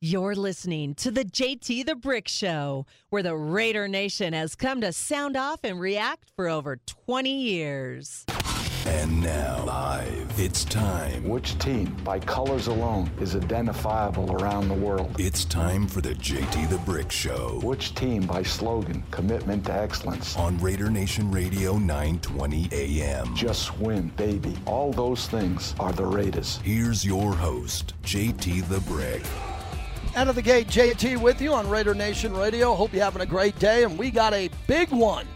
You're listening to the JT the Brick Show, where the Raider Nation has come to sound off and react for over 20 years. And now, live, it's time. Which team, by colors alone, is identifiable around the world? It's time for the JT the Brick Show Which team, by slogan, commitment to excellence? on Raider Nation Radio 920 AM. Just win, baby. All those things are the Raiders. Here's your host, JT the Brick. Out of the gate, JT with you on Raider Nation Radio. Hope you're having a great day, and we got a big one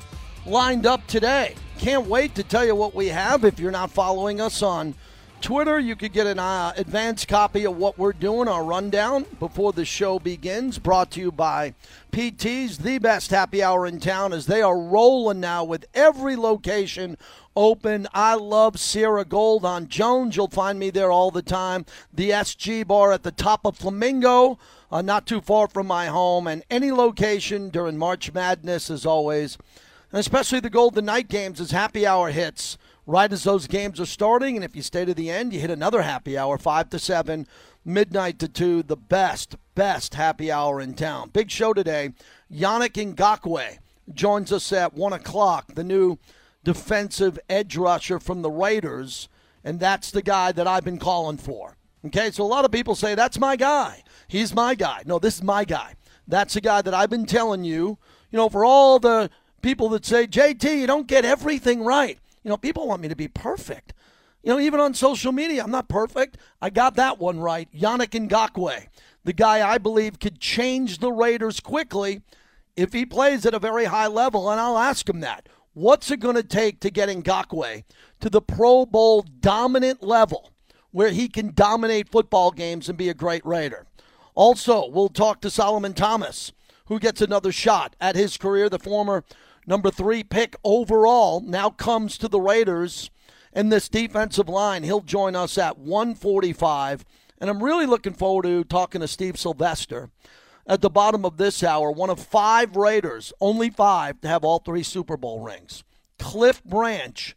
lined up today. Can't wait to tell you what we have. If you're not following us on Twitter, you could get an uh, advanced copy of what we're doing, our rundown before the show begins. Brought to you by PT's, the best happy hour in town, as they are rolling now with every location open. I love Sierra Gold on Jones. You'll find me there all the time. The SG bar at the top of Flamingo, uh, not too far from my home, and any location during March Madness, as always. And especially the Golden Knight games as happy hour hits right as those games are starting. And if you stay to the end, you hit another happy hour, 5 to 7, midnight to 2, the best, best happy hour in town. Big show today. Yannick Ngakoue joins us at 1 o'clock, the new defensive edge rusher from the Raiders. And that's the guy that I've been calling for. Okay, so a lot of people say, that's my guy. He's my guy. No, this is my guy. That's the guy that I've been telling you, you know, for all the people that say, JT, you don't get everything right. You know, people want me to be perfect. You know, even on social media, I'm not perfect. I got that one right. Yannick Ngakoue, the guy I believe could change the Raiders quickly if he plays at a very high level. And I'll ask him that. What's it going to take to get Ngakoue to the Pro Bowl dominant level where he can dominate football games and be a great Raider? Also, we'll talk to Solomon Thomas, who gets another shot at his career. The former number three pick overall now comes to the Raiders and this defensive line. He'll join us at 145. And I'm really looking forward to talking to Steve Sylvester at the bottom of this hour. One of five Raiders, only five, to have all three Super Bowl rings. Cliff Branch,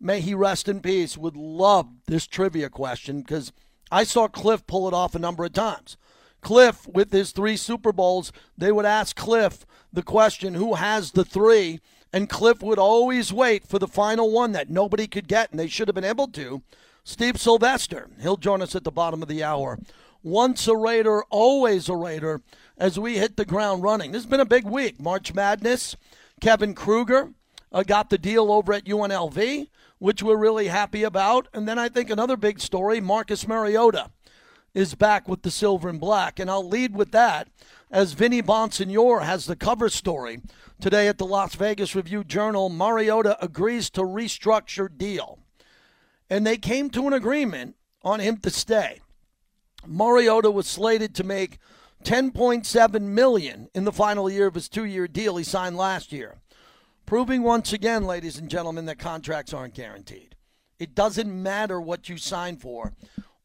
may he rest in peace, would love this trivia question because I saw Cliff pull it off a number of times. Cliff, with his three Super Bowls, they would ask Cliff the question, who has the three? And Cliff would always wait for the final one that nobody could get, and they should have been able to. Steve Sylvester, he'll join us at the bottom of the hour. Once a Raider, always a Raider, as we hit the ground running. This has been a big week. March Madness, Kevin Kruger uh, got the deal over at UNLV, which we're really happy about. And then I think another big story Marcus Mariota is back with the silver and black. And I'll lead with that as Vinny Bonsignore has the cover story today at the Las Vegas Review Journal. Mariota agrees to restructure deal. And they came to an agreement on him to stay. Mariota was slated to make 10.7 million in the final year of his two-year deal he signed last year. Proving once again, ladies and gentlemen, that contracts aren't guaranteed. It doesn't matter what you sign for.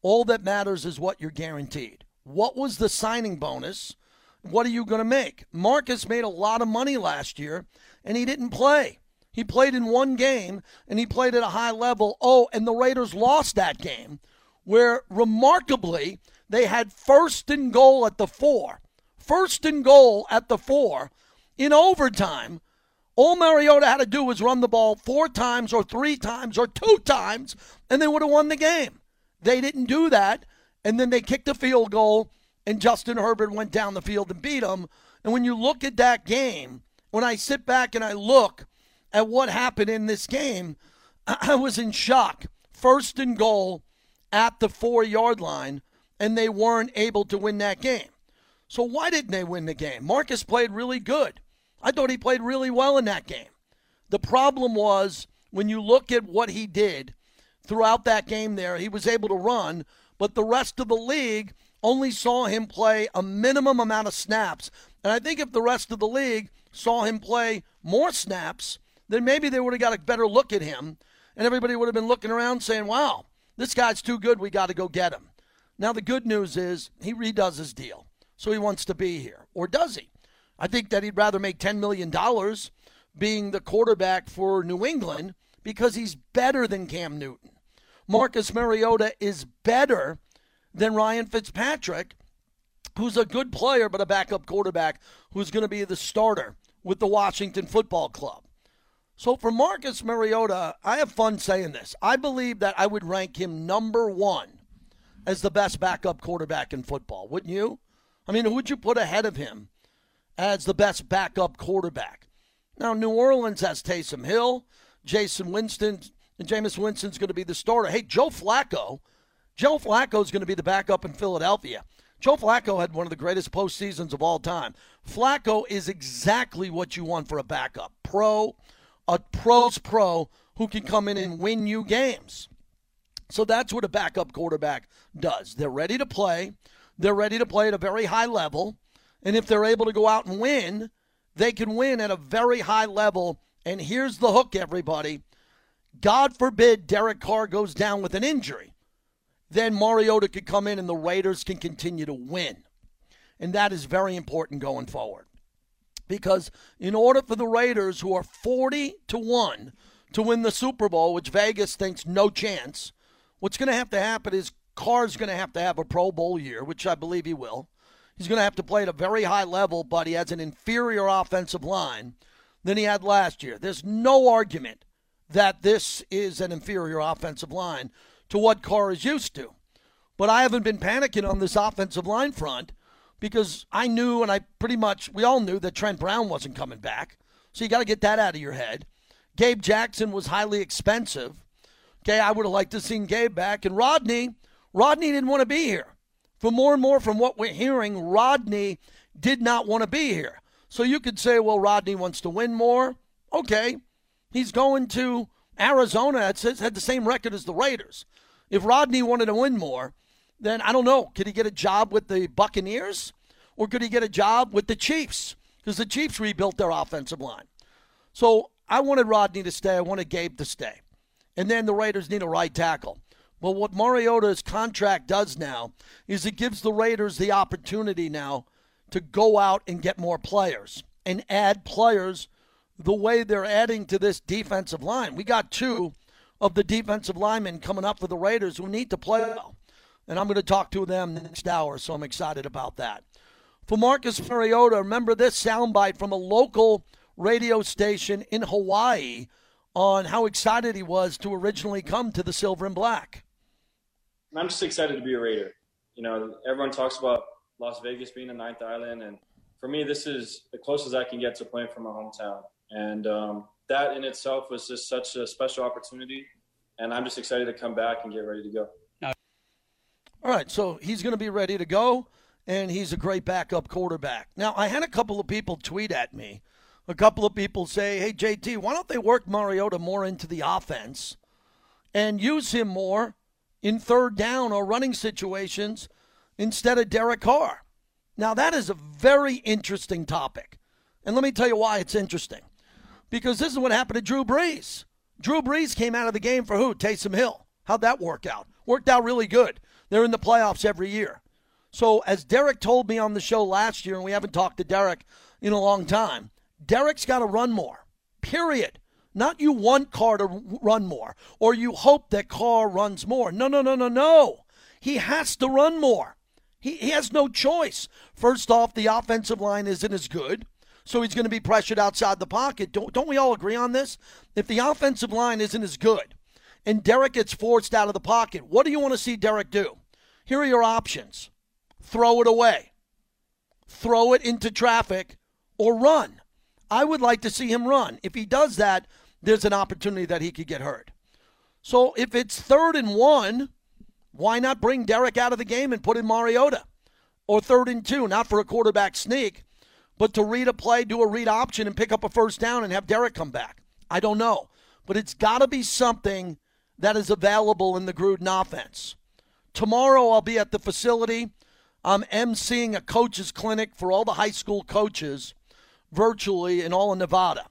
All that matters is what you're guaranteed. What was the signing bonus? What are you going to make? Marcus made a lot of money last year, and he didn't play. He played in one game, and he played at a high level. Oh, and the Raiders lost that game, where remarkably, they had first and goal at the four. First and goal at the four in overtime. All Mariota had to do was run the ball four times or three times or two times, and they would have won the game. They didn't do that, and then they kicked a field goal, and Justin Herbert went down the field and beat them. And when you look at that game, when I sit back and I look at what happened in this game, I was in shock. First and goal at the four yard line, and they weren't able to win that game. So, why didn't they win the game? Marcus played really good. I thought he played really well in that game. The problem was when you look at what he did throughout that game there, he was able to run, but the rest of the league only saw him play a minimum amount of snaps. And I think if the rest of the league saw him play more snaps, then maybe they would have got a better look at him. And everybody would have been looking around saying, wow, this guy's too good. We got to go get him. Now, the good news is he redoes his deal. So he wants to be here. Or does he? I think that he'd rather make $10 million being the quarterback for New England because he's better than Cam Newton. Marcus Mariota is better than Ryan Fitzpatrick. who's a good player but a backup quarterback who's going to be the starter with the Washington Football Club. So for Marcus Mariota, I have fun saying this. I believe that I would rank him number one as the best backup quarterback in football, wouldn't you? I mean, who would you put ahead of him as the best backup quarterback? Now, New Orleans has Taysom Hill, Jason Winston, and Jameis Winston's going to be the starter. Hey, Joe Flacco, Joe Flacco is going to be the backup in Philadelphia. Joe Flacco had one of the greatest postseasons of all time. Flacco is exactly what you want for a backup. Pro, a pro's pro who can come in and win you games. So that's what a backup quarterback does. They're ready to play. They're ready to play at a very high level. And if they're able to go out and win, they can win at a very high level. And here's the hook, everybody. God forbid Derek Carr goes down with an injury. Then Mariota could come in and the Raiders can continue to win. And that is very important going forward. Because in order for the Raiders, who are 40 to 1 to win the Super Bowl, which Vegas thinks no chance, what's going to have to happen is Carr's going to have to have a Pro Bowl year, which I believe he will. He's going to have to play at a very high level, but he has an inferior offensive line than he had last year. There's no argument that this is an inferior offensive line to what Carr is used to. But I haven't been panicking on this offensive line front because I knew, and I pretty much, we all knew that Trent Brown wasn't coming back. So you got to get that out of your head. Gabe Jackson was highly expensive. Okay, I would have liked to have seen Gabe back. And Rodney, Rodney didn't want to be here. For more and more from what we're hearing, Rodney did not want to be here. So you could say, well, Rodney wants to win more. Okay. He's going to Arizona. It says had the same record as the Raiders. If Rodney wanted to win more, then I don't know. Could he get a job with the Buccaneers? Or could he get a job with the Chiefs? Because the Chiefs rebuilt their offensive line. So I wanted Rodney to stay. I wanted Gabe to stay. And then the Raiders need a right tackle. Well, what Mariota's contract does now is it gives the Raiders the opportunity now to go out and get more players and add players the way they're adding to this defensive line. We got two of the defensive linemen coming up for the Raiders who need to play well. And I'm going to talk to them next hour, so I'm excited about that. For Marcus Mariota, remember this soundbite from a local radio station in Hawaii on how excited he was to originally come to the Silver and Black. I'm just excited to be a Raider. You know, everyone talks about Las Vegas being a ninth island, and for me, this is the closest I can get to playing for my hometown. And um, that in itself was just such a special opportunity. And I'm just excited to come back and get ready to go. All right, so he's going to be ready to go, and he's a great backup quarterback. Now, I had a couple of people tweet at me. A couple of people say, hey, JT, why don't they work Mariota more into the offense and use him more in third down or running situations instead of Derek Carr? Now, that is a very interesting topic. And let me tell you why it's interesting. Because this is what happened to Drew Brees. Drew Brees came out of the game for who? Taysom Hill. How'd that work out? Worked out really good. They're in the playoffs every year. So, as Derek told me on the show last year, and we haven't talked to Derek in a long time, Derek's got to run more, period. Not you want Carr to run more or you hope that Carr runs more. No, no, no, no, no. He has to run more. He, he has no choice. First off, the offensive line isn't as good, so he's going to be pressured outside the pocket. Don't, don't we all agree on this? If the offensive line isn't as good and Derek gets forced out of the pocket, what do you want to see Derek do? Here are your options throw it away, throw it into traffic, or run. I would like to see him run. If he does that, there's an opportunity that he could get hurt. So if it's third and one, why not bring Derek out of the game and put in Mariota? Or third and two, not for a quarterback sneak, but to read a play, do a read option, and pick up a first down and have Derek come back. I don't know. But it's got to be something that is available in the Gruden offense. Tomorrow I'll be at the facility. I'm emceeing a coaches clinic for all the high school coaches virtually in all of Nevada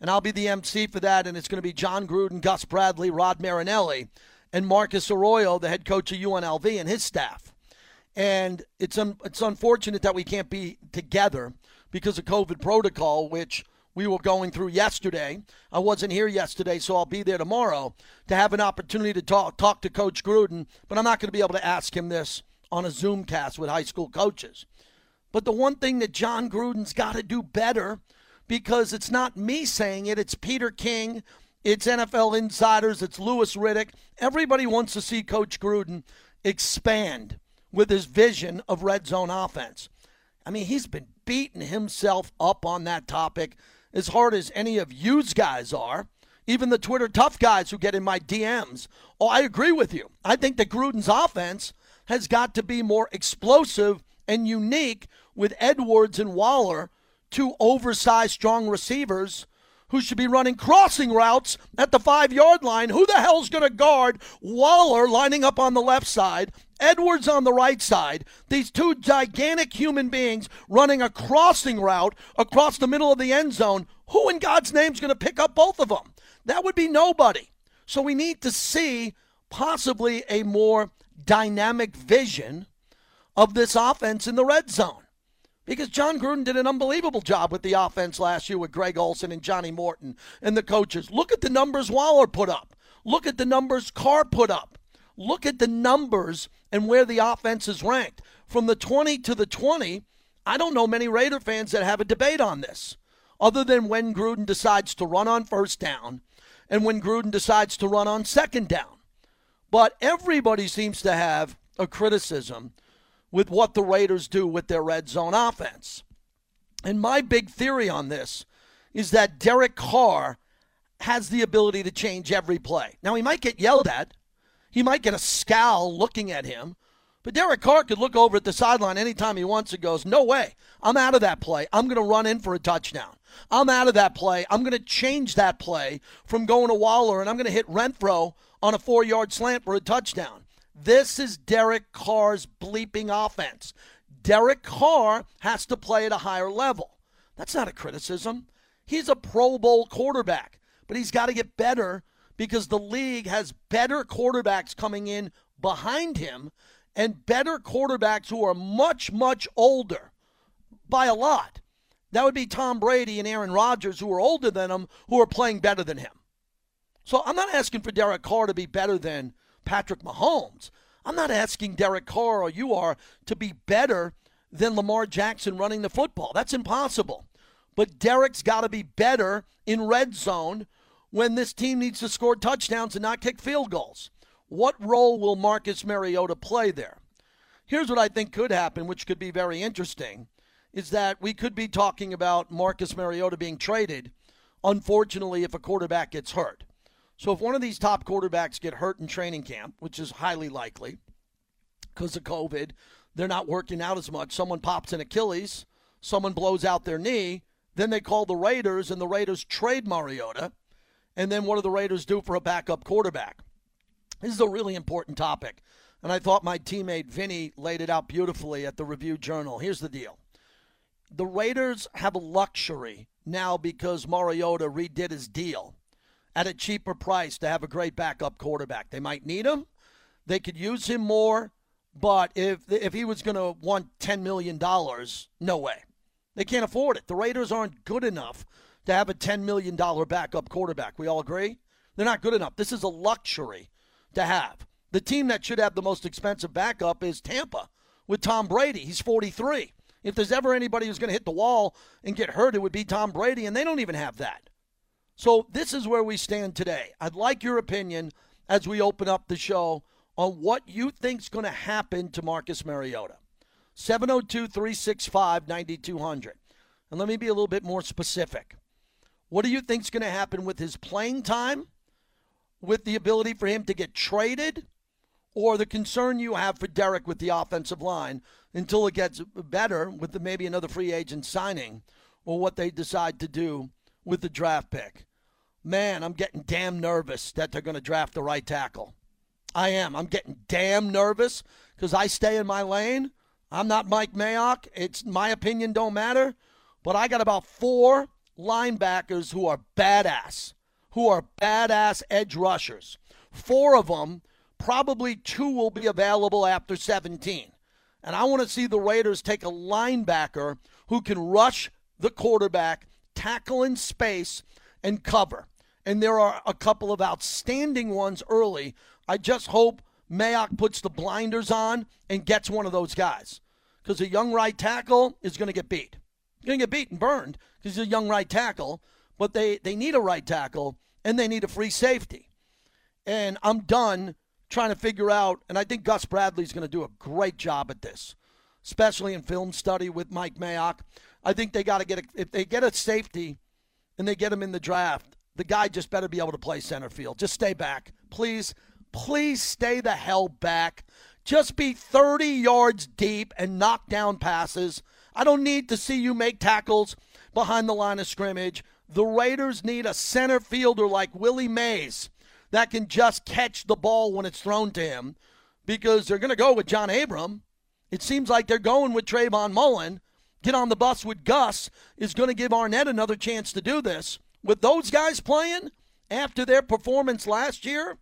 and I'll be the MC for that. And it's going to be John Gruden, Gus Bradley, Rod Marinelli, and Marcus Arroyo, the head coach of UNLV, and his staff. And it's un- it's unfortunate that we can't be together because of COVID protocol, which we were going through yesterday. I wasn't here yesterday, so I'll be there tomorrow to have an opportunity to talk talk to Coach Gruden. But I'm not going to be able to ask him this on a Zoom cast with high school coaches. But the one thing that John Gruden's got to do better, because it's not me saying it, it's Peter King, it's NFL insiders, it's Louis Riddick. Everybody wants to see Coach Gruden expand with his vision of red zone offense. I mean, he's been beating himself up on that topic as hard as any of yous guys are. Even the Twitter tough guys who get in my DMs. Oh, I agree with you. I think that Gruden's offense has got to be more explosive and unique with Edwards and Waller, two oversized, strong receivers who should be running crossing routes at the five yard line. Who the hell's going to guard Waller lining up on the left side, Edwards on the right side? These two gigantic human beings running a crossing route across the middle of the end zone. Who in God's name is going to pick up both of them? That would be nobody. So we need to see possibly a more dynamic vision of this offense in the red zone because John Gruden did an unbelievable job with the offense last year with Greg Olson and Johnny Morton and the coaches. Look at the numbers Waller put up. Look at the numbers Carr put up. Look at the numbers and where the offense is ranked. From the 20 to the 20, I don't know many Raider fans that have a debate on this, other than when Gruden decides to run on first down and when Gruden decides to run on second down. But everybody seems to have a criticism with what the Raiders do with their red zone offense. And my big theory on this is that Derek Carr has the ability to change every play. Now, he might get yelled at, he might get a scowl looking at him, but Derek Carr could look over at the sideline anytime he wants and goes, No way, I'm out of that play. I'm going to run in for a touchdown. I'm out of that play. I'm going to change that play from going to Waller and I'm going to hit Renfrow on a four yard slant for a touchdown. This is Derek Carr's bleeping offense. Derek Carr has to play at a higher level. That's not a criticism. He's a Pro Bowl quarterback, but he's got to get better because the league has better quarterbacks coming in behind him and better quarterbacks who are much, much older by a lot. That would be Tom Brady and Aaron Rodgers, who are older than him, who are playing better than him. So I'm not asking for Derek Carr to be better than Patrick Mahomes. I'm not asking Derek Carr or you are to be better than Lamar Jackson running the football. That's impossible. But Derek's got to be better in red zone when this team needs to score touchdowns and not kick field goals. What role will Marcus Mariota play there? Here's what I think could happen, which could be very interesting, is that we could be talking about Marcus Mariota being traded, unfortunately, if a quarterback gets hurt. So if one of these top quarterbacks get hurt in training camp, which is highly likely because of COVID, they're not working out as much. Someone pops an Achilles, someone blows out their knee, then they call the Raiders and the Raiders trade Mariota. And then what do the Raiders do for a backup quarterback? This is a really important topic. And I thought my teammate Vinny laid it out beautifully at the Review Journal. Here's the deal the Raiders have a luxury now because Mariota redid his deal at a cheaper price to have a great backup quarterback. They might need him. They could use him more, but if if he was going to want 10 million dollars, no way. They can't afford it. The Raiders aren't good enough to have a 10 million dollar backup quarterback. We all agree? They're not good enough. This is a luxury to have. The team that should have the most expensive backup is Tampa with Tom Brady. He's 43. If there's ever anybody who's going to hit the wall and get hurt, it would be Tom Brady, and they don't even have that. So this is where we stand today. I'd like your opinion as we open up the show on what you think's going to happen to Marcus Mariota. 702-365-9200. And let me be a little bit more specific. What do you think's going to happen with his playing time? With the ability for him to get traded? Or the concern you have for Derek with the offensive line until it gets better with the, maybe another free agent signing or what they decide to do with the draft pick. Man, I'm getting damn nervous that they're going to draft the right tackle. I am. I'm getting damn nervous because I stay in my lane. I'm not Mike Mayock. It's my opinion don't matter, but I got about four linebackers who are badass, who are badass edge rushers. Four of them, probably two will be available after 17. And I want to see the Raiders take a linebacker who can rush the quarterback tackle in space, and cover. And there are a couple of outstanding ones early. I just hope Mayock puts the blinders on and gets one of those guys. because a young right tackle is going to get beat. Going to get beat and burned because he's a young right tackle, but they, they need a right tackle and they need a free safety. And I'm done trying to figure out, and I think Gus Bradley's going to do a great job at this, especially in film study with Mike Mayock. I think they got to get a, if they get a safety and they get him in the draft, the guy just better be able to play center field. Just stay back. Please, please stay the hell back. Just be 30 yards deep and knock down passes. I don't need to see you make tackles behind the line of scrimmage. The Raiders need a center fielder like Willie Mays that can just catch the ball when it's thrown to him because they're going to go with John Abram. It seems like they're going with Trayvon Mullen. Get on the bus with Gus is going to give Arnette another chance to do this. With those guys playing after their performance last year,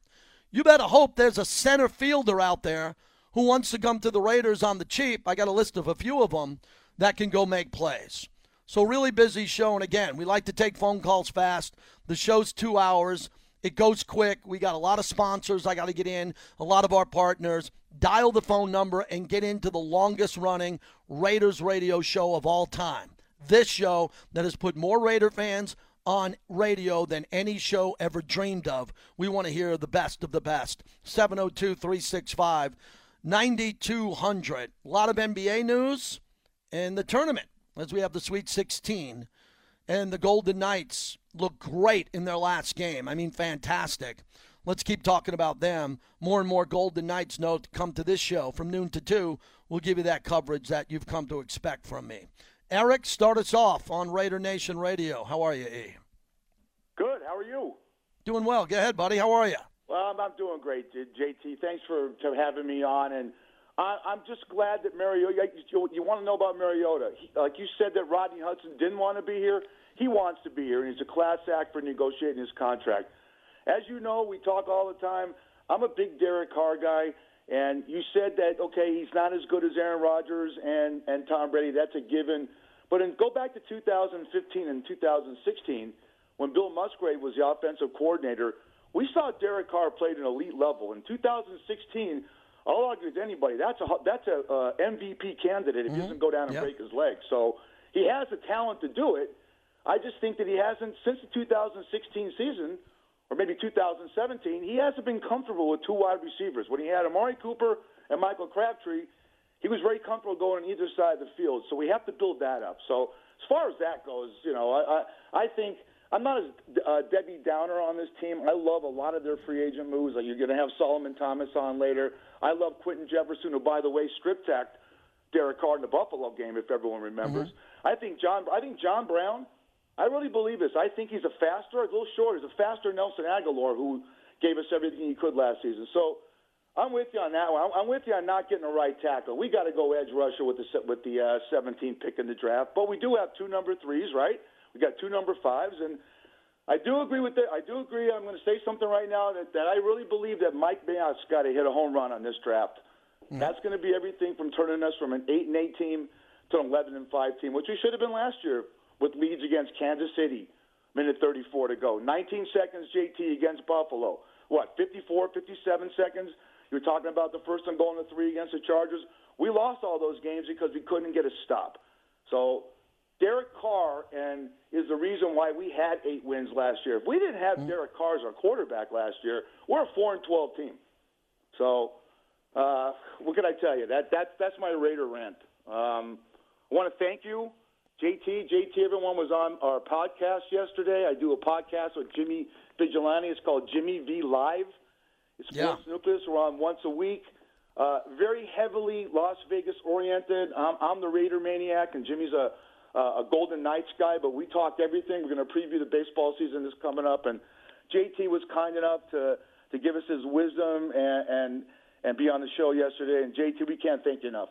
you better hope there's a center fielder out there who wants to come to the Raiders on the cheap. I got a list of a few of them that can go make plays. So, really busy show. And again, we like to take phone calls fast. The show's two hours. It goes quick. We got a lot of sponsors I got to get in, a lot of our partners. Dial the phone number and get into the longest running Raiders radio show of all time. This show that has put more Raider fans on radio than any show ever dreamed of. We want to hear the best of the best. 702 365 9200. A lot of NBA news and the tournament as we have the Sweet 16 and the Golden Knights look great in their last game. I mean, fantastic. Let's keep talking about them. More and more Golden Knights know to come to this show from noon to 2. We'll give you that coverage that you've come to expect from me. Eric, start us off on Raider Nation Radio. How are you, E? Good. How are you? Doing well. Go ahead, buddy. How are you? Well, I'm, I'm doing great, JT. Thanks for, for having me on. And I, I'm just glad that Mariota. You, you want to know about Mariota? He, like you said, that Rodney Hudson didn't want to be here. He wants to be here, and he's a class act for negotiating his contract. As you know, we talk all the time. I'm a big Derek Carr guy. And you said that okay, he's not as good as Aaron Rodgers and and Tom Brady. That's a given. But in, go back to 2015 and 2016 when Bill Musgrave was the offensive coordinator. We saw Derek Carr played an elite level. In 2016, I'll argue with anybody. That's a that's a uh, MVP candidate if mm-hmm. he doesn't go down and yep. break his leg. So he has the talent to do it. I just think that he hasn't since the 2016 season or maybe 2017, he hasn't been comfortable with two wide receivers. When he had Amari Cooper and Michael Crabtree, he was very comfortable going on either side of the field. So we have to build that up. So as far as that goes, you know, I I, I think I'm not as uh, Debbie Downer on this team. I love a lot of their free agent moves. Like you're going to have Solomon Thomas on later. I love Quinton Jefferson, who, by the way, strip tacked Derek Carr in the Buffalo game, if everyone remembers. Mm-hmm. I think John. I think John Brown I really believe this. I think he's a faster, a little shorter. He's a faster Nelson Agholor who gave us everything he could last season. So I'm with you on that one. I'm with you on not getting a right tackle. We got to go edge rusher with the with the uh, 17 pick in the draft. But we do have two number threes, right? We got two number fives, and I do agree with that. I do agree. I'm going to say something right now that, that I really believe that Mike Mayock's got to hit a home run on this draft. Mm-hmm. That's going to be everything from turning us from an eight and eight team to an 11 and five team, which we should have been last year with leads against Kansas City, minute 34 to go. 19 seconds, JT, against Buffalo. What, 54, 57 seconds? You're talking about the first one going to three against the Chargers. We lost all those games because we couldn't get a stop. So Derek Carr and is the reason why we had eight wins last year. If we didn't have mm-hmm. Derek Carr as our quarterback last year, we're a four and twelve team. So uh, what can I tell you? That that's that's my Raider rant. Um, I want to thank you JT, JT, everyone was on our podcast yesterday. I do a podcast with Jimmy Vigilante. It's called Jimmy V Live. It's yeah. Nucleus. We're on once a week. Uh, very heavily Las Vegas oriented. I'm, I'm the Raider maniac, and Jimmy's a, a Golden Knights guy. But we talked everything. We're going to preview the baseball season that's coming up, and JT was kind enough to to give us his wisdom and and and be on the show yesterday. And JT, we can't thank you enough.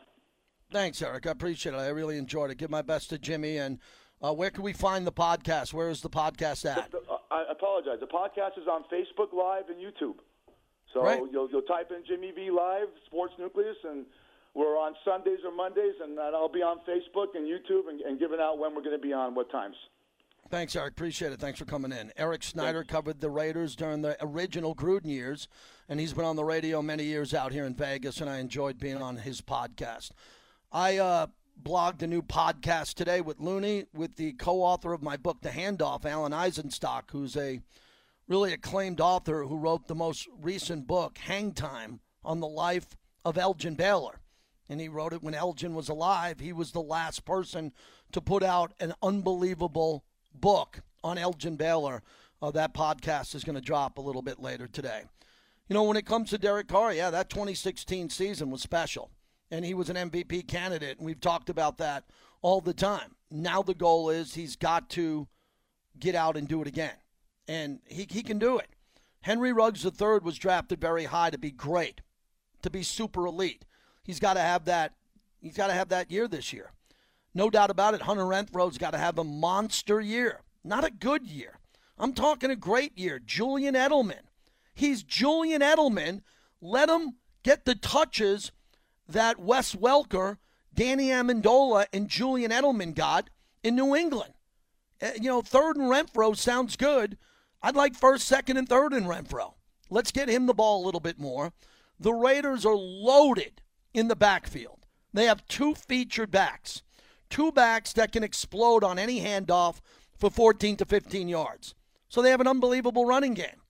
Thanks, Eric. I appreciate it. I really enjoyed it. Give my best to Jimmy. And uh, where can we find the podcast? Where is the podcast at? Uh, I apologize. The podcast is on Facebook Live and YouTube. So right. you'll, you'll type in Jimmy V Live Sports Nucleus, and we're on Sundays or Mondays, and I'll be on Facebook and YouTube and, and giving out when we're going to be on, what times. Thanks, Eric. Appreciate it. Thanks for coming in. Eric Snyder Thanks. covered the Raiders during the original Gruden years, and he's been on the radio many years out here in Vegas, and I enjoyed being on his podcast. I uh, blogged a new podcast today with Looney, with the co author of my book, The Handoff, Alan Eisenstock, who's a really acclaimed author who wrote the most recent book, Hang Time, on the life of Elgin Baylor. And he wrote it when Elgin was alive. He was the last person to put out an unbelievable book on Elgin Baylor. Uh, that podcast is going to drop a little bit later today. You know, when it comes to Derek Carr, yeah, that 2016 season was special. And he was an MVP candidate. And we've talked about that all the time. Now the goal is he's got to get out and do it again. And he, he can do it. Henry Ruggs III was drafted very high to be great, to be super elite. He's got to have that. He's got to have that year this year. No doubt about it. Hunter Renfrow's got to have a monster year, not a good year. I'm talking a great year. Julian Edelman. He's Julian Edelman. Let him get the touches that Wes Welker, Danny Amendola, and Julian Edelman got in New England. Uh, you know, third and Renfrow sounds good. I'd like first, second, and third in Renfrow. Let's get him the ball a little bit more. The Raiders are loaded in the backfield. They have two featured backs, two backs that can explode on any handoff for 14 to 15 yards. So they have an unbelievable running game.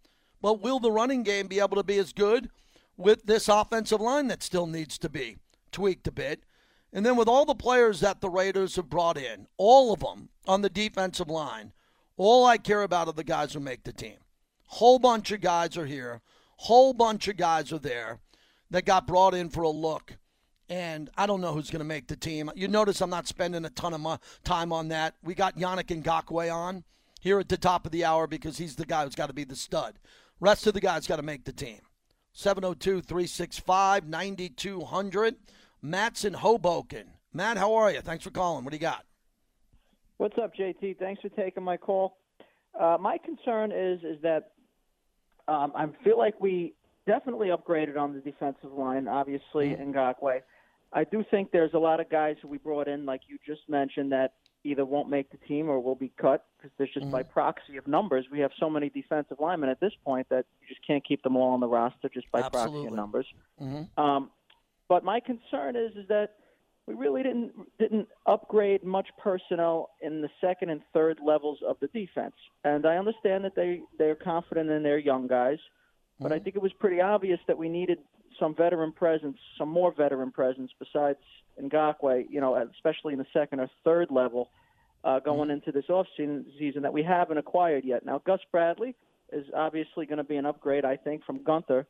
But will the running game be able to be as good with this offensive line that still needs to be tweaked a bit? And then with all the players that the Raiders have brought in, all of them on the defensive line, all I care about are the guys who make the team. Whole bunch of guys are here. Whole bunch of guys are there that got brought in for a look. And I don't know who's going to make the team. You notice I'm not spending a ton of my time on that. We got Yannick Ngakoue on here at the top of the hour because he's the guy who's got to be the stud. Rest of the guys got to make the team. 702 365 9200. Matt's in Hoboken. Matt, how are you? Thanks for calling. What do you got? What's up, JT? Thanks for taking my call. Uh, my concern is is that um, I feel like we definitely upgraded on the defensive line, obviously, mm-hmm. Ngakoue. I do think there's a lot of guys who we brought in, like you just mentioned, that either won't make the team or will be cut because there's just mm-hmm. by proxy of numbers. We have so many defensive linemen at this point that you just can't keep them all on the roster just by Absolutely. proxy of numbers. Mm-hmm. Um, but my concern is is that we really didn't didn't upgrade much personnel in the second and third levels of the defense. And I understand that they they're confident in their young guys, but mm-hmm. I think it was pretty obvious that we needed some veteran presence, some more veteran presence besides Ngakoue, you know, especially in the second or third level uh, going mm-hmm. into this off season that we haven't acquired yet. Now, Gus Bradley is obviously going to be an upgrade, I think, from Guenther.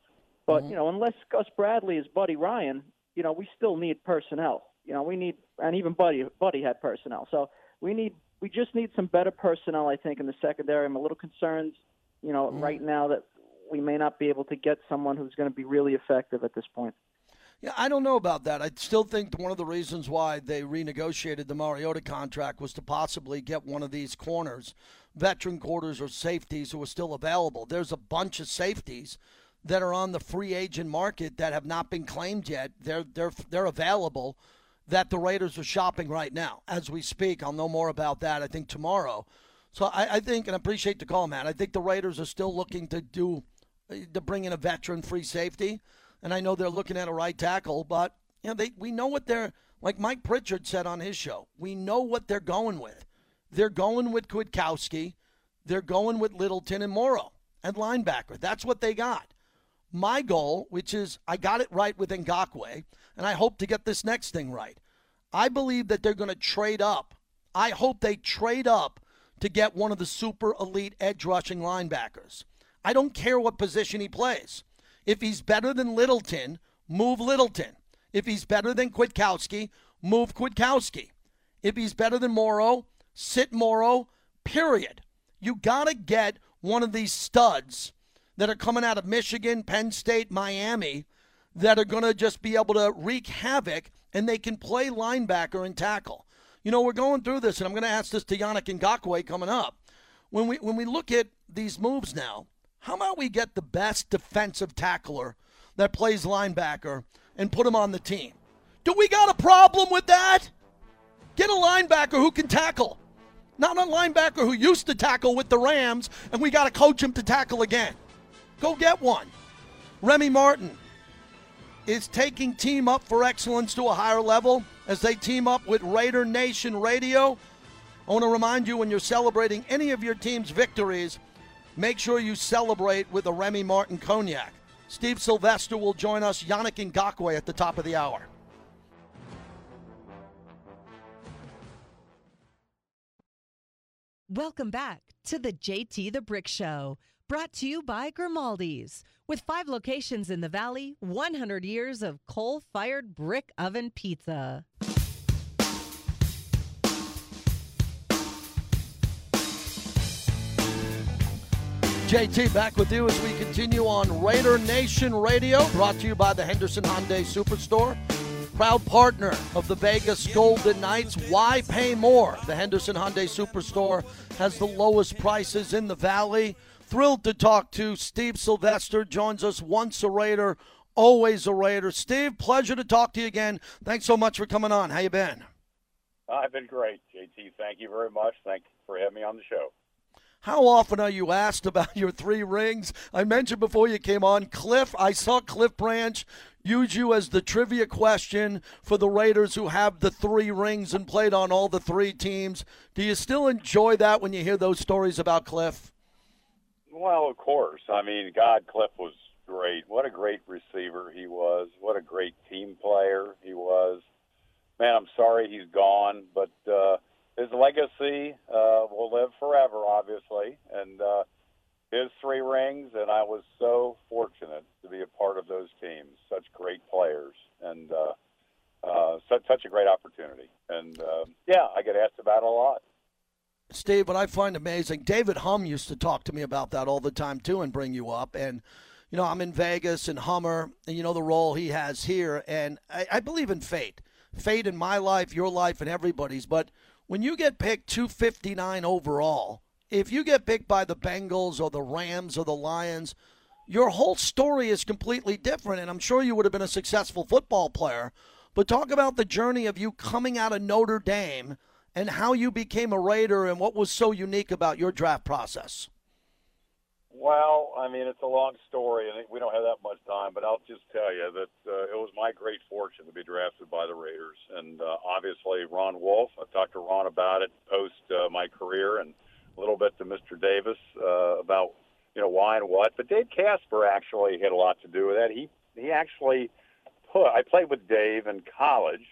But, mm-hmm. you know, unless Gus Bradley is Buddy Ryan, you know, we still need personnel. You know, we need, and even Buddy, Buddy had personnel. So we need, we just need some better personnel, I think, in the secondary. I'm a little concerned, you know, mm-hmm. right now that we may not be able to get someone who's going to be really effective at this point. Yeah, I don't know about that. I still think one of the reasons why they renegotiated the Mariota contract was to possibly get one of these corners, veteran quarters or safeties who are still available. There's a bunch of safeties that are on the free agent market that have not been claimed yet. They're they're they're available that the Raiders are shopping right now as we speak. I'll know more about that I think tomorrow. So I, I think and I appreciate the call, man. I think the Raiders are still looking to do to bring in a veteran free safety and I know they're looking at a right tackle, but you know, they we know what they're like Mike Pritchard said on his show. We know what they're going with. They're going with Kwiatkoski. They're going with Littleton and Morrow and linebacker. That's what they got. My goal, which is I got it right with Ngakoue, and I hope to get this next thing right. I believe that they're going to trade up. I hope they trade up to get one of the super elite edge rushing linebackers. I don't care what position he plays. If he's better than Littleton, move Littleton. If he's better than Kwiatkoski, move Kwiatkoski. If he's better than Morrow, sit Morrow, period. You got to get one of these studs that are coming out of Michigan, Penn State, Miami that are going to just be able to wreak havoc and they can play linebacker and tackle. You know, we're going through this, and I'm going to ask this to Yannick Ngakoue coming up. When we when we look at these moves now, how about we get the best defensive tackler that plays linebacker and put him on the team? Do we got a problem with that? Get a linebacker who can tackle. Not a linebacker who used to tackle with the Rams and we got to coach him to tackle again. Go get one. Remy Martin is taking team up for excellence to a higher level. as they team up with Raider Nation Radio. I want to remind you when you're celebrating any of your team's victories, make sure you celebrate with a Remy Martin cognac. Steve Sylvester will join us, Yannick Ngakoue at the top of the hour. Welcome back to the JT the Brick Show, brought to you by Grimaldi's. With five locations in the Valley, 100 years of coal fired brick oven pizza. JT back with you as we continue on Raider Nation Radio, brought to you by the Henderson Hyundai Superstore. Proud partner of the Vegas Golden Knights. Why pay more? The Henderson Hyundai Superstore has the lowest prices in the valley. Thrilled to talk to Steve Sylvester. Joins us once a Raider, always a Raider. Steve, pleasure to talk to you again. Thanks so much for coming on. How you been? I've been great, JT. Thank you very much. Thank you for having me on the show. How often are you asked about your three rings? I mentioned before you came on, Cliff. I saw Cliff Branch use you as the trivia question for the Raiders who have the three rings and played on all the three teams. Do you still enjoy that when you hear those stories about Cliff? Well, of course. I mean, God, Cliff was great. What a great receiver he was. What a great team player he was. Man, I'm sorry he's gone, but uh, his legacy uh, will live forever, obviously, and uh, his three rings. And I was so fortunate to be a part of those teams. Such great players, and uh, uh, such such a great opportunity. And uh, yeah, I get asked about it a lot. Steve, what I find amazing, David Humm used to talk to me about that all the time too, and bring you up. And you know, I'm in Vegas and Hummer, and you know the role he has here. And I, I believe in fate, fate in my life, your life, and everybody's. But when you get picked 259 overall, if you get picked by the Bengals or the Rams or the Lions, your whole story is completely different. And I'm sure you would have been a successful football player. But talk about the journey of you coming out of Notre Dame and how you became a Raider and what was so unique about your draft process. Well, I mean, it's a long story, and we don't have that much time, but I'll just tell you that uh, it was my great fortune to be drafted by the Raiders. And uh, obviously, Ron Wolf, I talked to Ron about it post uh, my career and a little bit to Mr. Davis uh, about, you know, why and what. But Dave Casper actually had a lot to do with that. He, he actually put, I played with Dave in college.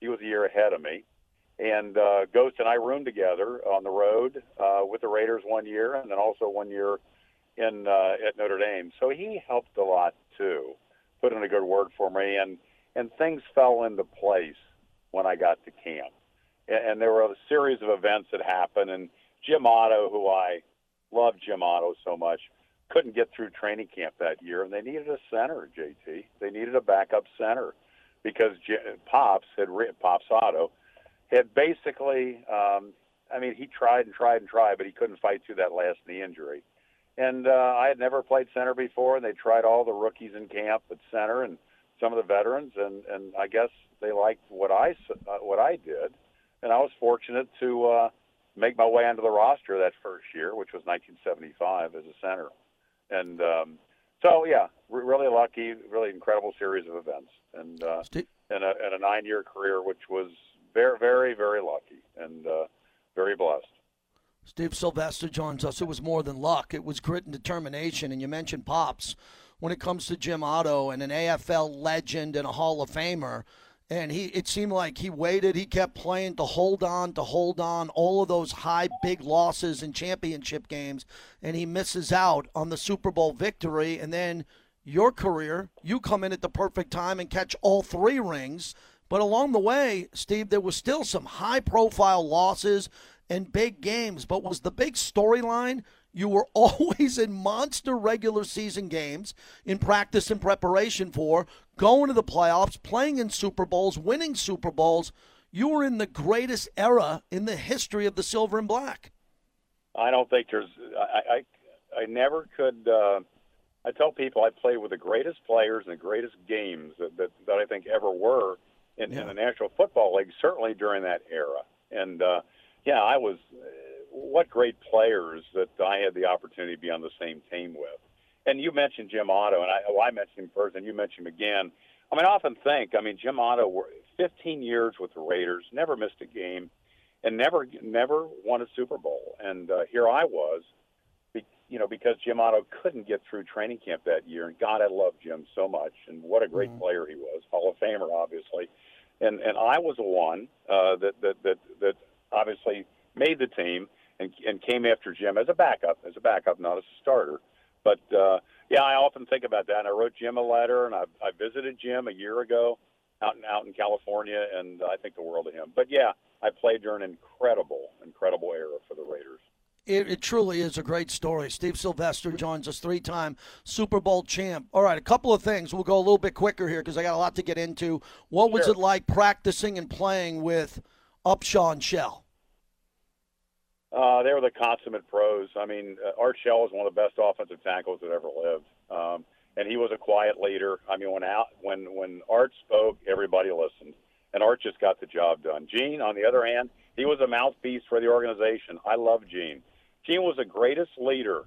He was a year ahead of me. And uh, Ghost and I roomed together on the road uh, with the Raiders one year, and then also one year in uh, at Notre Dame. So he helped a lot too, put in a good word for me, and and things fell into place when I got to camp. And, and there were a series of events that happened, and Jim Otto, who I love Jim Otto so much, couldn't get through training camp that year, and they needed a center. JT, they needed a backup center because J- Pops had Pops Otto had basically. Um, I mean, he tried and tried and tried, but he couldn't fight through that last knee injury and uh, I had never played center before, and they tried all the rookies in camp at center and some of the veterans, and and I guess they liked what I uh, what I did, and I was fortunate to uh, make my way onto the roster that first year, which was 1975 as a center, and um, so yeah, re- really lucky, really incredible series of events, and uh, and a, and a nine-year career, which was very very very lucky and uh, very blessed. Steve Sylvester joins us. It was more than luck, it was grit and determination. And you mentioned Pops when it comes to Jim Otto and an AFL legend and a Hall of Famer. And he, it seemed like he waited. He kept playing to hold on, to hold on. All of those high, big losses in championship games, and he misses out on the Super Bowl victory. And then your career, you come in at the perfect time and catch all three rings. But along the way, Steve, there was still some high profile losses and big games. But was the big storyline you were always in monster regular season games in practice and preparation for, going to the playoffs, playing in Super Bowls, winning Super Bowls. You were in the greatest era in the history of the silver and black. I don't think there's. I I, I never could. Uh, I tell people I played with the greatest players and the greatest games that that, that I think ever were in, yeah. in the National Football League. Certainly during that era, and uh, yeah, I was. What great players that I had the opportunity to be on the same team with. And you mentioned Jim Otto, and I, oh, I mentioned him first, and you mentioned him again. I mean, I often think, I mean, Jim Otto 15 years with the Raiders, never missed a game, and never never won a Super Bowl. And uh, here I was, you know, because Jim Otto couldn't get through training camp that year. And God, I love Jim so much, and what a great mm-hmm. player he was, Hall of Famer, obviously. And and I was the one uh, that that that that obviously made the team and and came after Jim as a backup, as a backup, not as a starter. But uh, yeah, I often think about that. And I wrote Jim a letter, and I, I visited Jim a year ago out in out in California, and I think the world of him. But yeah, I played during an incredible, incredible era for the Raiders. It, it, truly is a great story. Steve Sylvester joins us, three time Super Bowl champ. All right, a couple of things. We'll go a little bit quicker here because I got a lot to get into. What was sure. it like practicing and playing with Upshaw Shell? Uh, they were the consummate pros. I mean, uh, Art Shell was one of the best offensive tackles that ever lived. Um, and he was a quiet leader. I mean, when out when when Art spoke, everybody listened, and Art just got the job done. Gene, on the other hand, he was a mouthpiece for the organization. I love Gene. Gene was the greatest leader,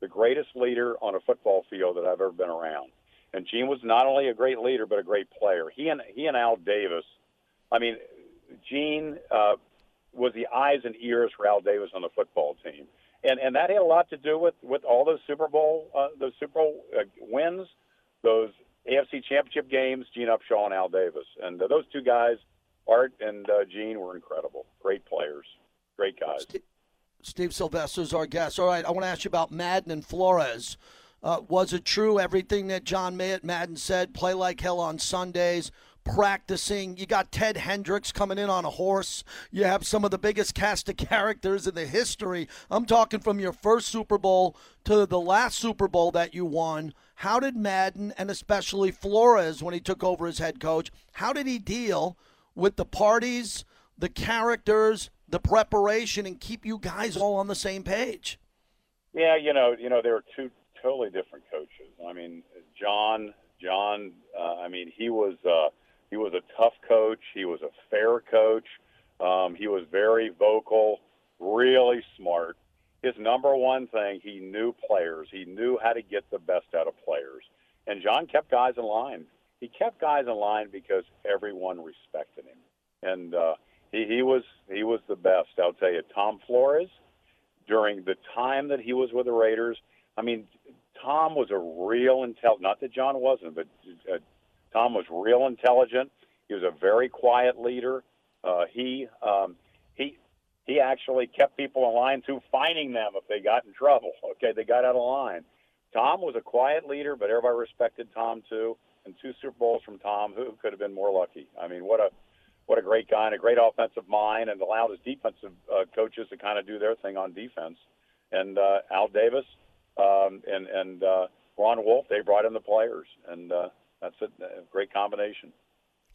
the greatest leader on a football field that I've ever been around. And Gene was not only a great leader but a great player. He and he and Al Davis. I mean, Gene uh, was the eyes and ears for Al Davis on the football team and and that had a lot to do with with all those Super Bowl uh, those Super Bowl uh, wins, those AFC Championship games. Gene Upshaw and Al Davis, and uh, those two guys, Art and uh, Gene, were incredible. Great players, great guys. Steve, Steve Sylvester is our guest. All right, I want to ask you about Madden and Flores. Uh, was it true everything that John Madden said? Play like hell on Sundays practicing. You got Ted Hendricks coming in on a horse. You have some of the biggest cast of characters in the history. I'm talking from your first Super Bowl to the last Super Bowl that you won. How did Madden and especially Flores, when he took over as head coach, how did he deal with the parties, the characters, the preparation, and keep you guys all on the same page? Yeah, you know, you know, there were two totally different coaches. I mean, John, John, uh, I mean, he was. Uh, he was a tough coach. He was a fair coach. Um, he was very vocal, really smart. His number one thing, he knew players. He knew how to get the best out of players. And John kept guys in line. He kept guys in line because everyone respected him. And uh, he, he was he was the best. I'll tell you, Tom Flores, during the time that he was with the Raiders, I mean, Tom was a real intel. Not that John wasn't, but uh, Tom was real intelligent. He was a very quiet leader. Uh, he um, he he actually kept people in line too, fining them if they got in trouble. Okay, they got out of line. Tom was a quiet leader, but everybody respected Tom too. And two Super Bowls from Tom, who could have been more lucky? I mean, what a what a great guy and a great offensive mind, and allowed his defensive uh, coaches to kind of do their thing on defense. And uh, Al Davis um, and and uh, Ron Wolf, they brought in the players, and uh, that's a, a great combination.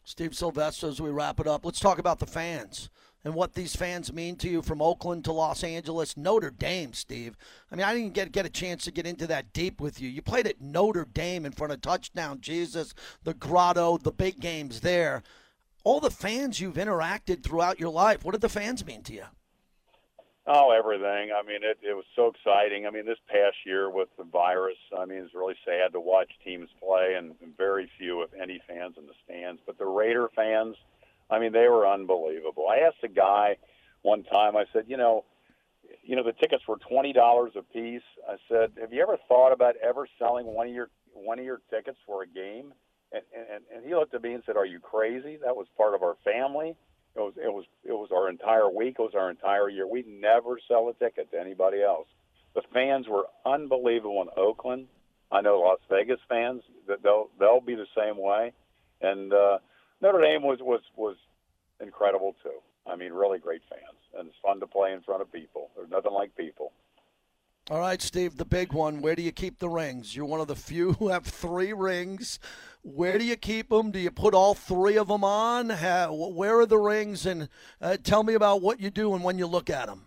Steve Sylvester, as we wrap it up, let's talk about the fans and what these fans mean to you from Oakland to Los Angeles, Notre Dame, Steve. I mean, I didn't get get a chance to get into that deep with you. You played at Notre Dame in front of touchdown Jesus, the Grotto, the big games there. All the fans you've interacted throughout your life, what did the fans mean to you? Oh, everything. I mean, it, it was so exciting. I mean, this past year with the virus, I mean, it's really sad to watch teams play and, very few, if any, fans in the stands. But the Raider fans, I mean, they were unbelievable. I asked a guy one time, I said, you know, you know, the tickets were twenty dollars a piece. I said, have you ever thought about ever selling one of your one of your tickets for a game? And, and, and he looked at me and said, "Are you crazy? That was part of our family." It was it was it was our entire week. It was our entire year. We never sell a ticket to anybody else. The fans were unbelievable in Oakland. I know Las Vegas fans that they'll they'll be the same way. And uh, Notre Dame was was was incredible too. I mean, really great fans, and it's fun to play in front of people. There's nothing like people. All right, Steve, the big one. Where do you keep the rings? You're one of the few who have three rings. Where do you keep them? Do you put all three of them on? How, where are the rings? And uh, tell me about what you do and when you look at them.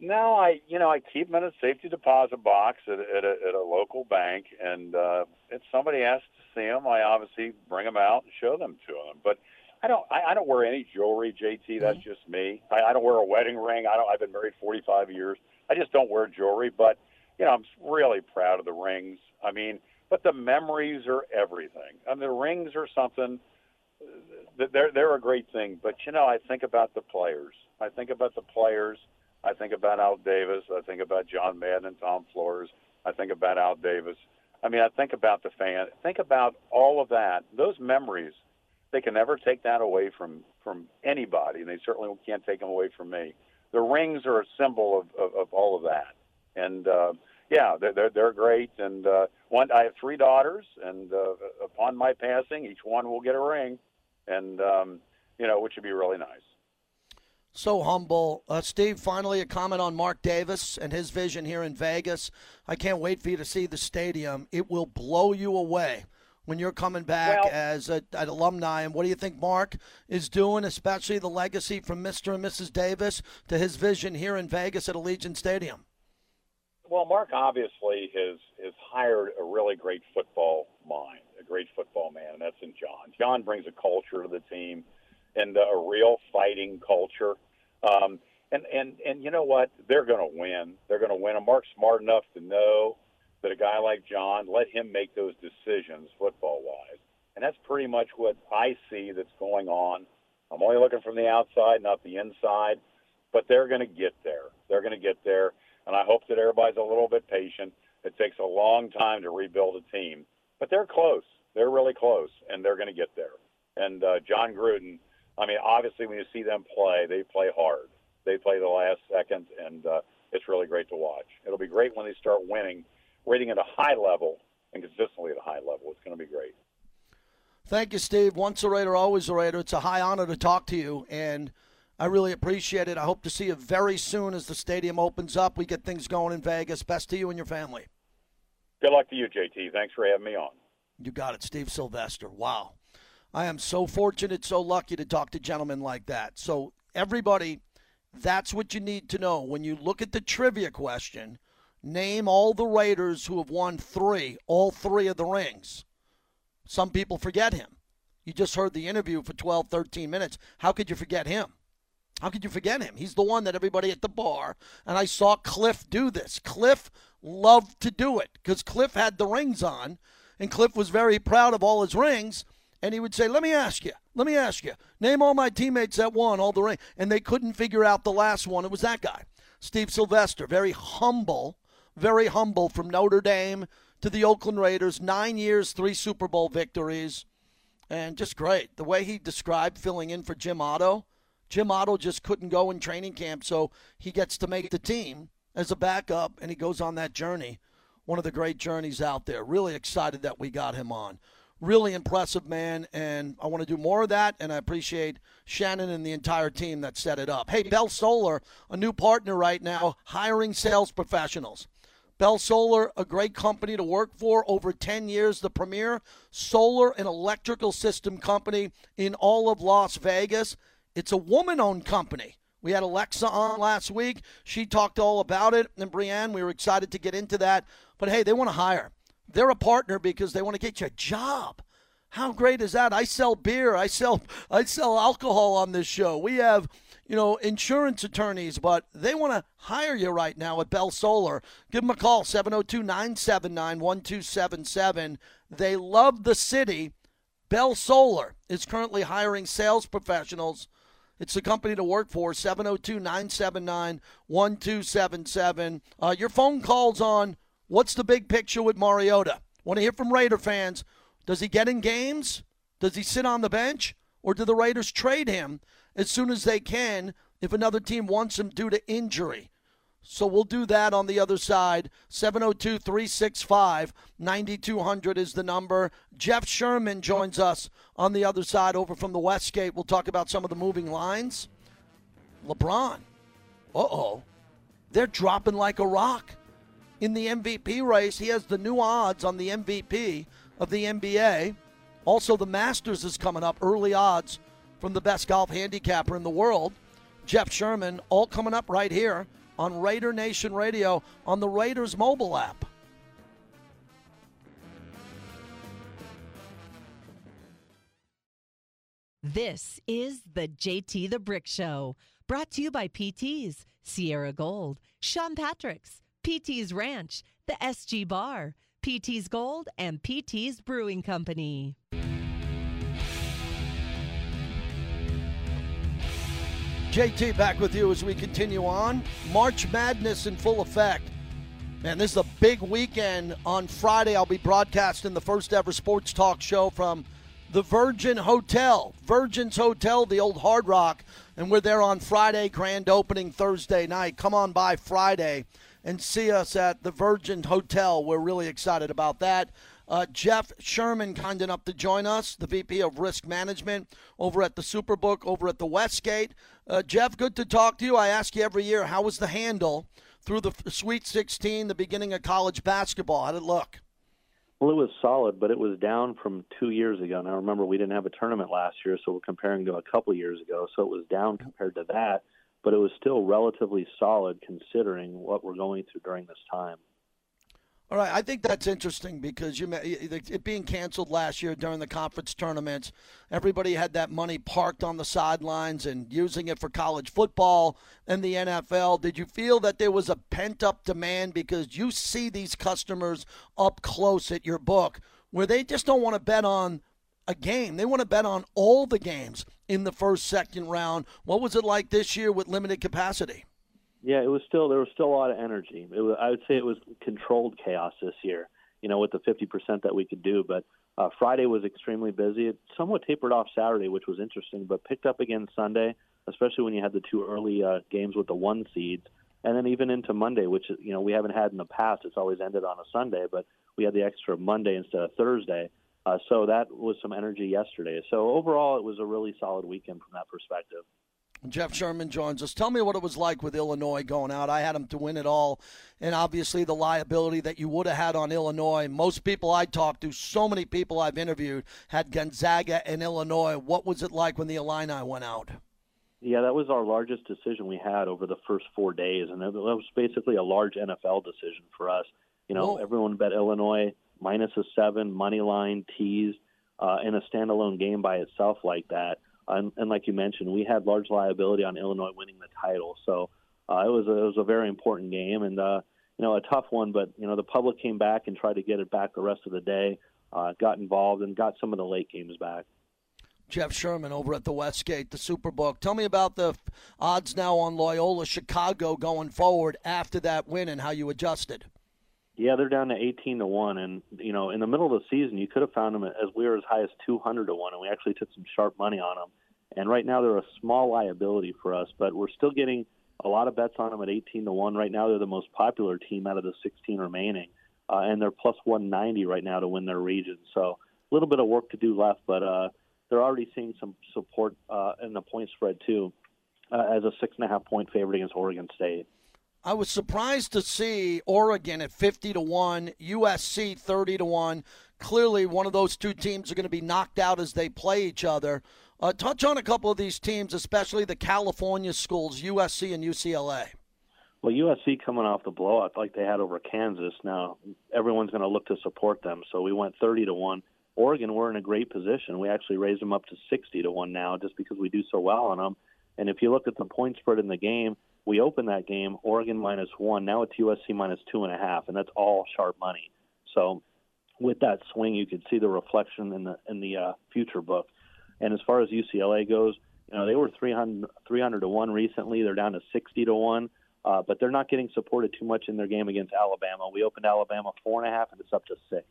No, I you know I keep them in a safety deposit box at, at, a, at a local bank, and uh, if somebody asks to see them, I obviously bring them out and show them to them. But I don't I, I don't wear any jewelry, JT. That's mm-hmm. just me. I, I don't wear a wedding ring. I don't. I've been married 45 years. I just don't wear jewelry, but you know, I'm really proud of the rings. I mean, but the memories are everything. I mean, the rings are something. they're they're a great thing. But you know, I think about the players. I think about the players. I think about Al Davis. I think about John Madden and Tom Flores. I think about Al Davis. I mean, I think about the fan. Think about all of that. Those memories, they can never take that away from from anybody, and they certainly can't take them away from me. The rings are a symbol of of, of all of that, and uh, yeah, they're they're, they're great. And uh, one, I have three daughters, and uh, upon my passing, each one will get a ring, and um, you know, which would be really nice. So humble. Uh, Steve, finally, a comment on Mark Davis and his vision here in Vegas. I can't wait for you to see the stadium. It will blow you away when you're coming back Well- as a, an alumni. And what do you think Mark is doing, especially the legacy from Mr. and Mrs. Davis to his vision here in Vegas at Allegiant Stadium? Well, Mark obviously has has hired a really great football mind, a great football man, and that's in John. John brings a culture to the team, and a real fighting culture. Um, and and and you know what? They're going to win. They're going to win. And Mark's smart enough to know that a guy like John let him make those decisions football wise, and that's pretty much what I see that's going on. I'm only looking from the outside, not the inside, but they're going to get there. They're going to get there and I hope that everybody's a little bit patient. It takes a long time to rebuild a team, but they're close. They're really close, and they're going to get there. And uh, Jon Gruden, I mean, obviously, when you see them play, they play hard. They play the last second, and uh, it's really great to watch. It'll be great when they start winning, waiting at a high level and consistently at a high level. It's going to be great. Thank you, Steve. Once a Raider, always a Raider. It's a high honor to talk to you, and I really appreciate it. I hope to see you very soon as the stadium opens up. We get things going in Vegas. Best to you and your family. Good luck to you, JT. Thanks for having me on. You got it, Steve Sylvester. Wow. I am so fortunate, so lucky to talk to gentlemen like that. So, everybody, that's what you need to know. When you look at the trivia question, name all the Raiders who have won three, all three of the rings. Some people forget him. You just heard the interview for 12, 13 minutes. How could you forget him? How could you forget him? He's the one that everybody at the bar, and I saw Cliff do this. Cliff loved to do it because Cliff had the rings on, and Cliff was very proud of all his rings. And he would say, Let me ask you, let me ask you, name all my teammates that won all the rings. And they couldn't figure out the last one. It was that guy, Steve Sylvester. Very humble, very humble from Notre Dame to the Oakland Raiders. Nine years, three Super Bowl victories, and just great. The way he described filling in for Jim Otto. Jim Otto just couldn't go in training camp, so he gets to make the team as a backup, and he goes on that journey. One of the great journeys out there. Really excited that we got him on. Really impressive man, and I want to do more of that, and I appreciate Shannon and the entire team that set it up. Hey, Bell Solar, a new partner right now, hiring sales professionals. Bell Solar, a great company to work for, over 10 years, the premier solar and electrical system company in all of Las Vegas. It's a woman owned company. We had Alexa on last week. She talked all about it. And Brienne, we were excited to get into that. But hey, they want to hire. They're a partner because they want to get you a job. How great is that? I sell beer. I sell I sell alcohol on this show. We have, you know, insurance attorneys, but they want to hire you right now at Bell Solar. Give them a call 702-979-1277. They love the city. Bell Solar is currently hiring sales professionals. It's the company to work for, 702 979 1277. Uh, Your phone calls on what's the big picture with Mariota? Want to hear from Raider fans. Does he get in games? Does he sit on the bench? Or do the Raiders trade him as soon as they can if another team wants him due to injury? So we'll do that on the other side. 702 365 9200 is the number. Jeff Sherman joins us on the other side over from the Westgate. We'll talk about some of the moving lines. LeBron. Uh oh. They're dropping like a rock. In the MVP race, he has the new odds on the MVP of the NBA. Also, the Masters is coming up, early odds from the best golf handicapper in the world, Jeff Sherman, all coming up right here on Raider Nation Radio on the Raiders mobile app. This is the JT the Brick Show, brought to you by PT's, Sierra Gold, Sean Patrick's, PT's Ranch, the SG Bar, PT's Gold, and PT's Brewing Company. JT back with you as we continue on. March Madness in full effect. Man, this is a big weekend. On Friday, I'll be broadcasting the first ever sports talk show from the Virgin Hotel. Virgin's Hotel, the old Hard Rock. And we're there on Friday, grand opening Thursday night. Come on by Friday and see us at the Virgin Hotel. We're really excited about that. Uh, Jeff Sherman, kind enough to join us, the VP of Risk Management over at the Superbook over at the Westgate. Uh, Jeff, good to talk to you. I ask you every year, how was the handle through the Sweet 16, the beginning of college basketball? How did it look? Well, it was solid, but it was down from two years ago. Now, remember, we didn't have a tournament last year, so we're comparing to a couple years ago. So it was down compared to that, but it was still relatively solid considering what we're going through during this time. All right, I think that's interesting because you it being canceled last year during the conference tournaments, everybody had that money parked on the sidelines and using it for college football and the NFL. Did you feel that there was a pent up demand because you see these customers up close at your book where they just don't want to bet on a game. They want to bet on all the games in the first, second round. What was it like this year with limited capacity? Yeah, it was still there was still a lot of energy. Was, I would say it was controlled chaos this year. You know, with the 50% that we could do, but uh, Friday was extremely busy. It somewhat tapered off Saturday, which was interesting, but picked up again Sunday, especially when you had the two early uh, games with the one seeds, and then even into Monday, which you know we haven't had in the past. It's always ended on a Sunday, but we had the extra Monday instead of Thursday. Uh, so that was some energy yesterday. So overall, it was a really solid weekend from that perspective. Jeff Sherman joins us. Tell me what it was like with Illinois going out. I had them to win it all, and obviously the liability that you would have had on Illinois. Most people I talked to, so many people I've interviewed, had Gonzaga and Illinois. What was it like when the Illini went out? Yeah, that was our largest decision we had over the first four days, and it was basically a large NFL decision for us. You know, Whoa. everyone bet Illinois minus a seven, money line, tees, uh, in a standalone game by itself like that and, and like you mentioned, we had large liability on Illinois winning the title. So uh, it was a, it was a very important game and uh, you know a tough one. But you know the public came back and tried to get it back the rest of the day. Uh, got involved and got some of the late games back. Jeff Sherman over at the Westgate, the Superbook. Tell me about the odds now on Loyola Chicago going forward after that win and how you adjusted. Yeah, they're down to 18 to 1 and you know, in the middle of the season you could have found them as we were as high as 200 to 1 and we actually took some sharp money on them. And right now they're a small liability for us, but we're still getting a lot of bets on them at 18 to 1. Right now they're the most popular team out of the 16 remaining. Uh, and they're plus 190 right now to win their region. So a little bit of work to do left, but uh, they're already seeing some support uh, in the point spread too, uh, as a six and a half point favorite against Oregon State. I was surprised to see Oregon at 50 to 1, USC 30 to 1. Clearly, one of those two teams are going to be knocked out as they play each other. Uh, touch on a couple of these teams, especially the California schools, USC and UCLA. Well, USC coming off the blowout like they had over Kansas. Now everyone's going to look to support them, so we went 30 to one. Oregon, we're in a great position. We actually raised them up to 60 to one now, just because we do so well on them. And if you look at the point spread in the game, we opened that game Oregon minus one. Now it's USC minus two and a half, and that's all sharp money. So with that swing, you could see the reflection in the in the uh, future book. And as far as UCLA goes, you know they were 300, 300 to one recently. They're down to 60 to one. Uh, but they're not getting supported too much in their game against Alabama. We opened Alabama four and a half, and it's up to six.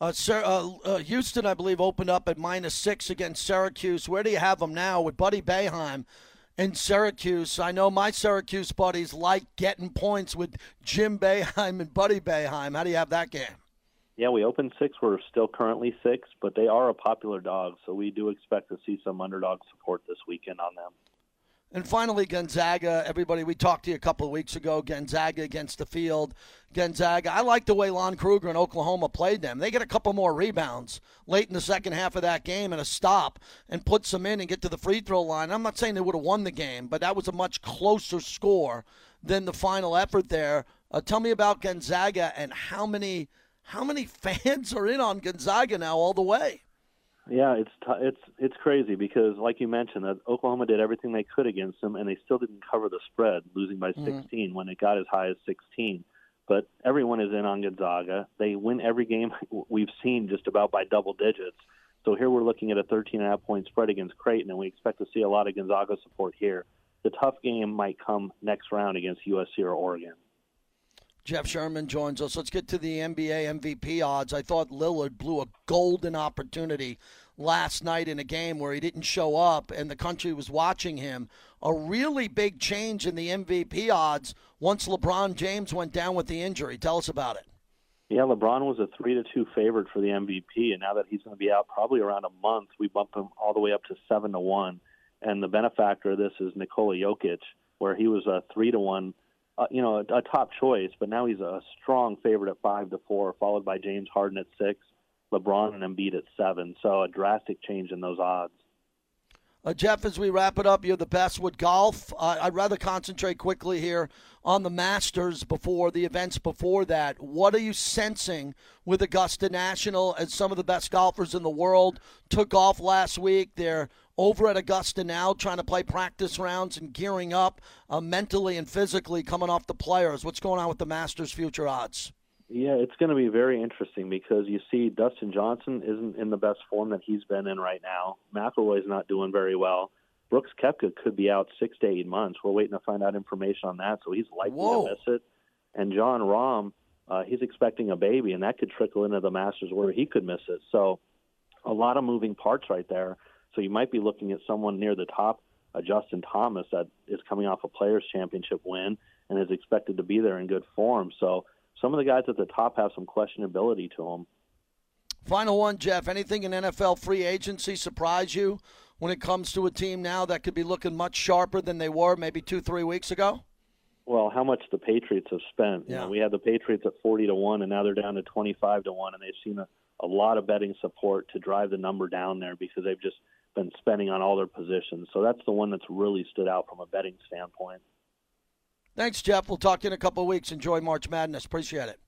Uh, Sir, uh, uh, Houston, I believe, opened up at minus six against Syracuse. Where do you have them now with Buddy Boeheim? In Syracuse. I know my Syracuse buddies like getting points with Jim Boeheim and Buddy Boeheim. How do you have that game? Yeah, we opened six. We're still currently six, but they are a popular dog, so we do expect to see some underdog support this weekend on them. And finally, Gonzaga. Everybody, we talked to you a couple of weeks ago. Gonzaga against the field. Gonzaga. I like the way Lon Kruger and Oklahoma played them. They get a couple more rebounds late in the second half of that game and a stop and put some in and get to the free throw line. I'm not saying they would have won the game, but that was a much closer score than the final effort there. Uh, tell me about Gonzaga and how many how many fans are in on Gonzaga now all the way. Yeah, it's t- it's it's crazy because, like you mentioned, that Oklahoma did everything they could against them, and they still didn't cover the spread, losing by mm-hmm. 16 when it got as high as 16. But everyone is in on Gonzaga. They win every game we've seen just about by double digits. So here we're looking at a 13 and a half point spread against Creighton, and we expect to see a lot of Gonzaga support here. The tough game might come next round against USC or Oregon. Jeff Sherman joins us. Let's get to the NBA MVP odds. I thought Lillard blew a golden opportunity last night in a game where he didn't show up and the country was watching him. A really big change in the MVP odds once LeBron James went down with the injury. Tell us about it. Yeah, LeBron was a three to two favorite for the MVP, and now that he's going to be out probably around a month, we bump him all the way up to seven to one. And the benefactor of this is Nikola Jokic, where he was a three to one uh, you know, a, a top choice, but now he's a strong favorite at five to four, followed by James Harden at six, LeBron and Embiid at seven. So a drastic change in those odds. Uh, Jeff, as we wrap it up, you're the best with golf. Uh, I'd rather concentrate quickly here on the Masters before the events before that. What are you sensing with Augusta National as some of the best golfers in the world took off last week? They're over at Augusta now, trying to play practice rounds and gearing up uh, mentally and physically coming off the players. What's going on with the Masters future odds? Yeah, it's going to be very interesting because you see Dustin Johnson isn't in the best form that he's been in right now. McIlroy's not doing very well. Brooks Koepka could be out six to eight months. We're waiting to find out information on that, so he's likely Whoa. to miss it. And Jon Rahm, uh, he's expecting a baby, and that could trickle into the Masters where he could miss it. So, a lot of moving parts right there. So you might be looking at someone near the top, a Justin Thomas, that is coming off a Players Championship win and is expected to be there in good form. So some of the guys at the top have some questionability to them. Final one, Jeff. Anything in NFL free agency surprise you when it comes to a team now that could be looking much sharper than they were maybe two, three weeks ago? Well, how much the Patriots have spent. Yeah. You know, we had the Patriots at 40 to 1, and now they're down to 25 to 1, and they've seen a, a lot of betting support to drive the number down there because they've just been spending on all their positions. So that's the one that's really stood out from a betting standpoint. Thanks, Jeff. We'll talk to you in a couple of weeks. Enjoy March Madness. Appreciate it.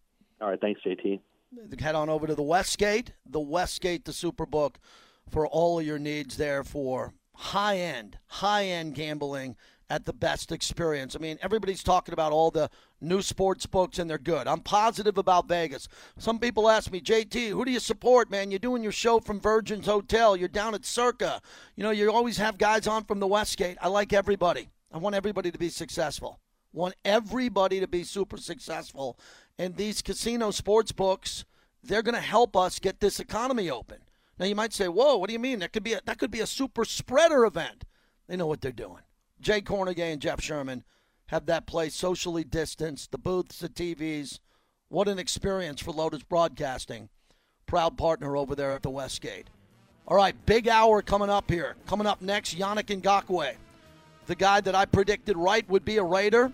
All right, thanks, JT. Head on over to the Westgate, the Westgate, the Superbook, for all of your needs there for high end, high end gambling at the best experience. I mean, everybody's talking about all the new sports books and they're good. I'm positive about Vegas. Some people ask me, JT, who do you support, man? You're doing your show from Virgin's Hotel. You're down at Circa. You know, you always have guys on from the Westgate. I like everybody. I want everybody to be successful. Want everybody to be super successful. And these casino sports books, they're going to help us get this economy open. Now you might say, "Whoa, what do you mean? That could be a, that could be a super spreader event." They know what they're doing. Jay Kornegay and Jeff Sherman have that place socially distanced, the booths, the TVs. What an experience for Lotus Broadcasting, proud partner over there at the Westgate. All right, big hour coming up here. Coming up next, Yannick Ngakoue, the guy that I predicted right would be a Raider.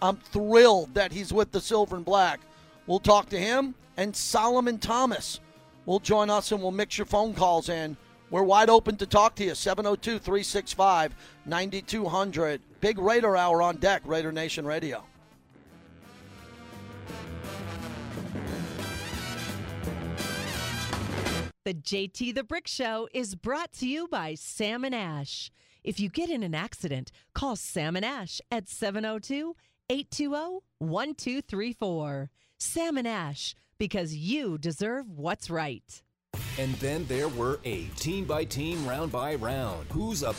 I'm thrilled that he's with the Silver and Black. We'll talk to him and Solomon Thomas will join us and we'll mix your phone calls in. We're wide open to talk to you. 702 365 9200. Big Raider Hour on deck, Raider Nation Radio. The JT the Brick Show is brought to you by Sam and Ash. If you get in an accident, call Sam and Ash at 702 820 1234. Sam and Ash, because you deserve what's right. And then there were eight, team by team, round by round. Who's a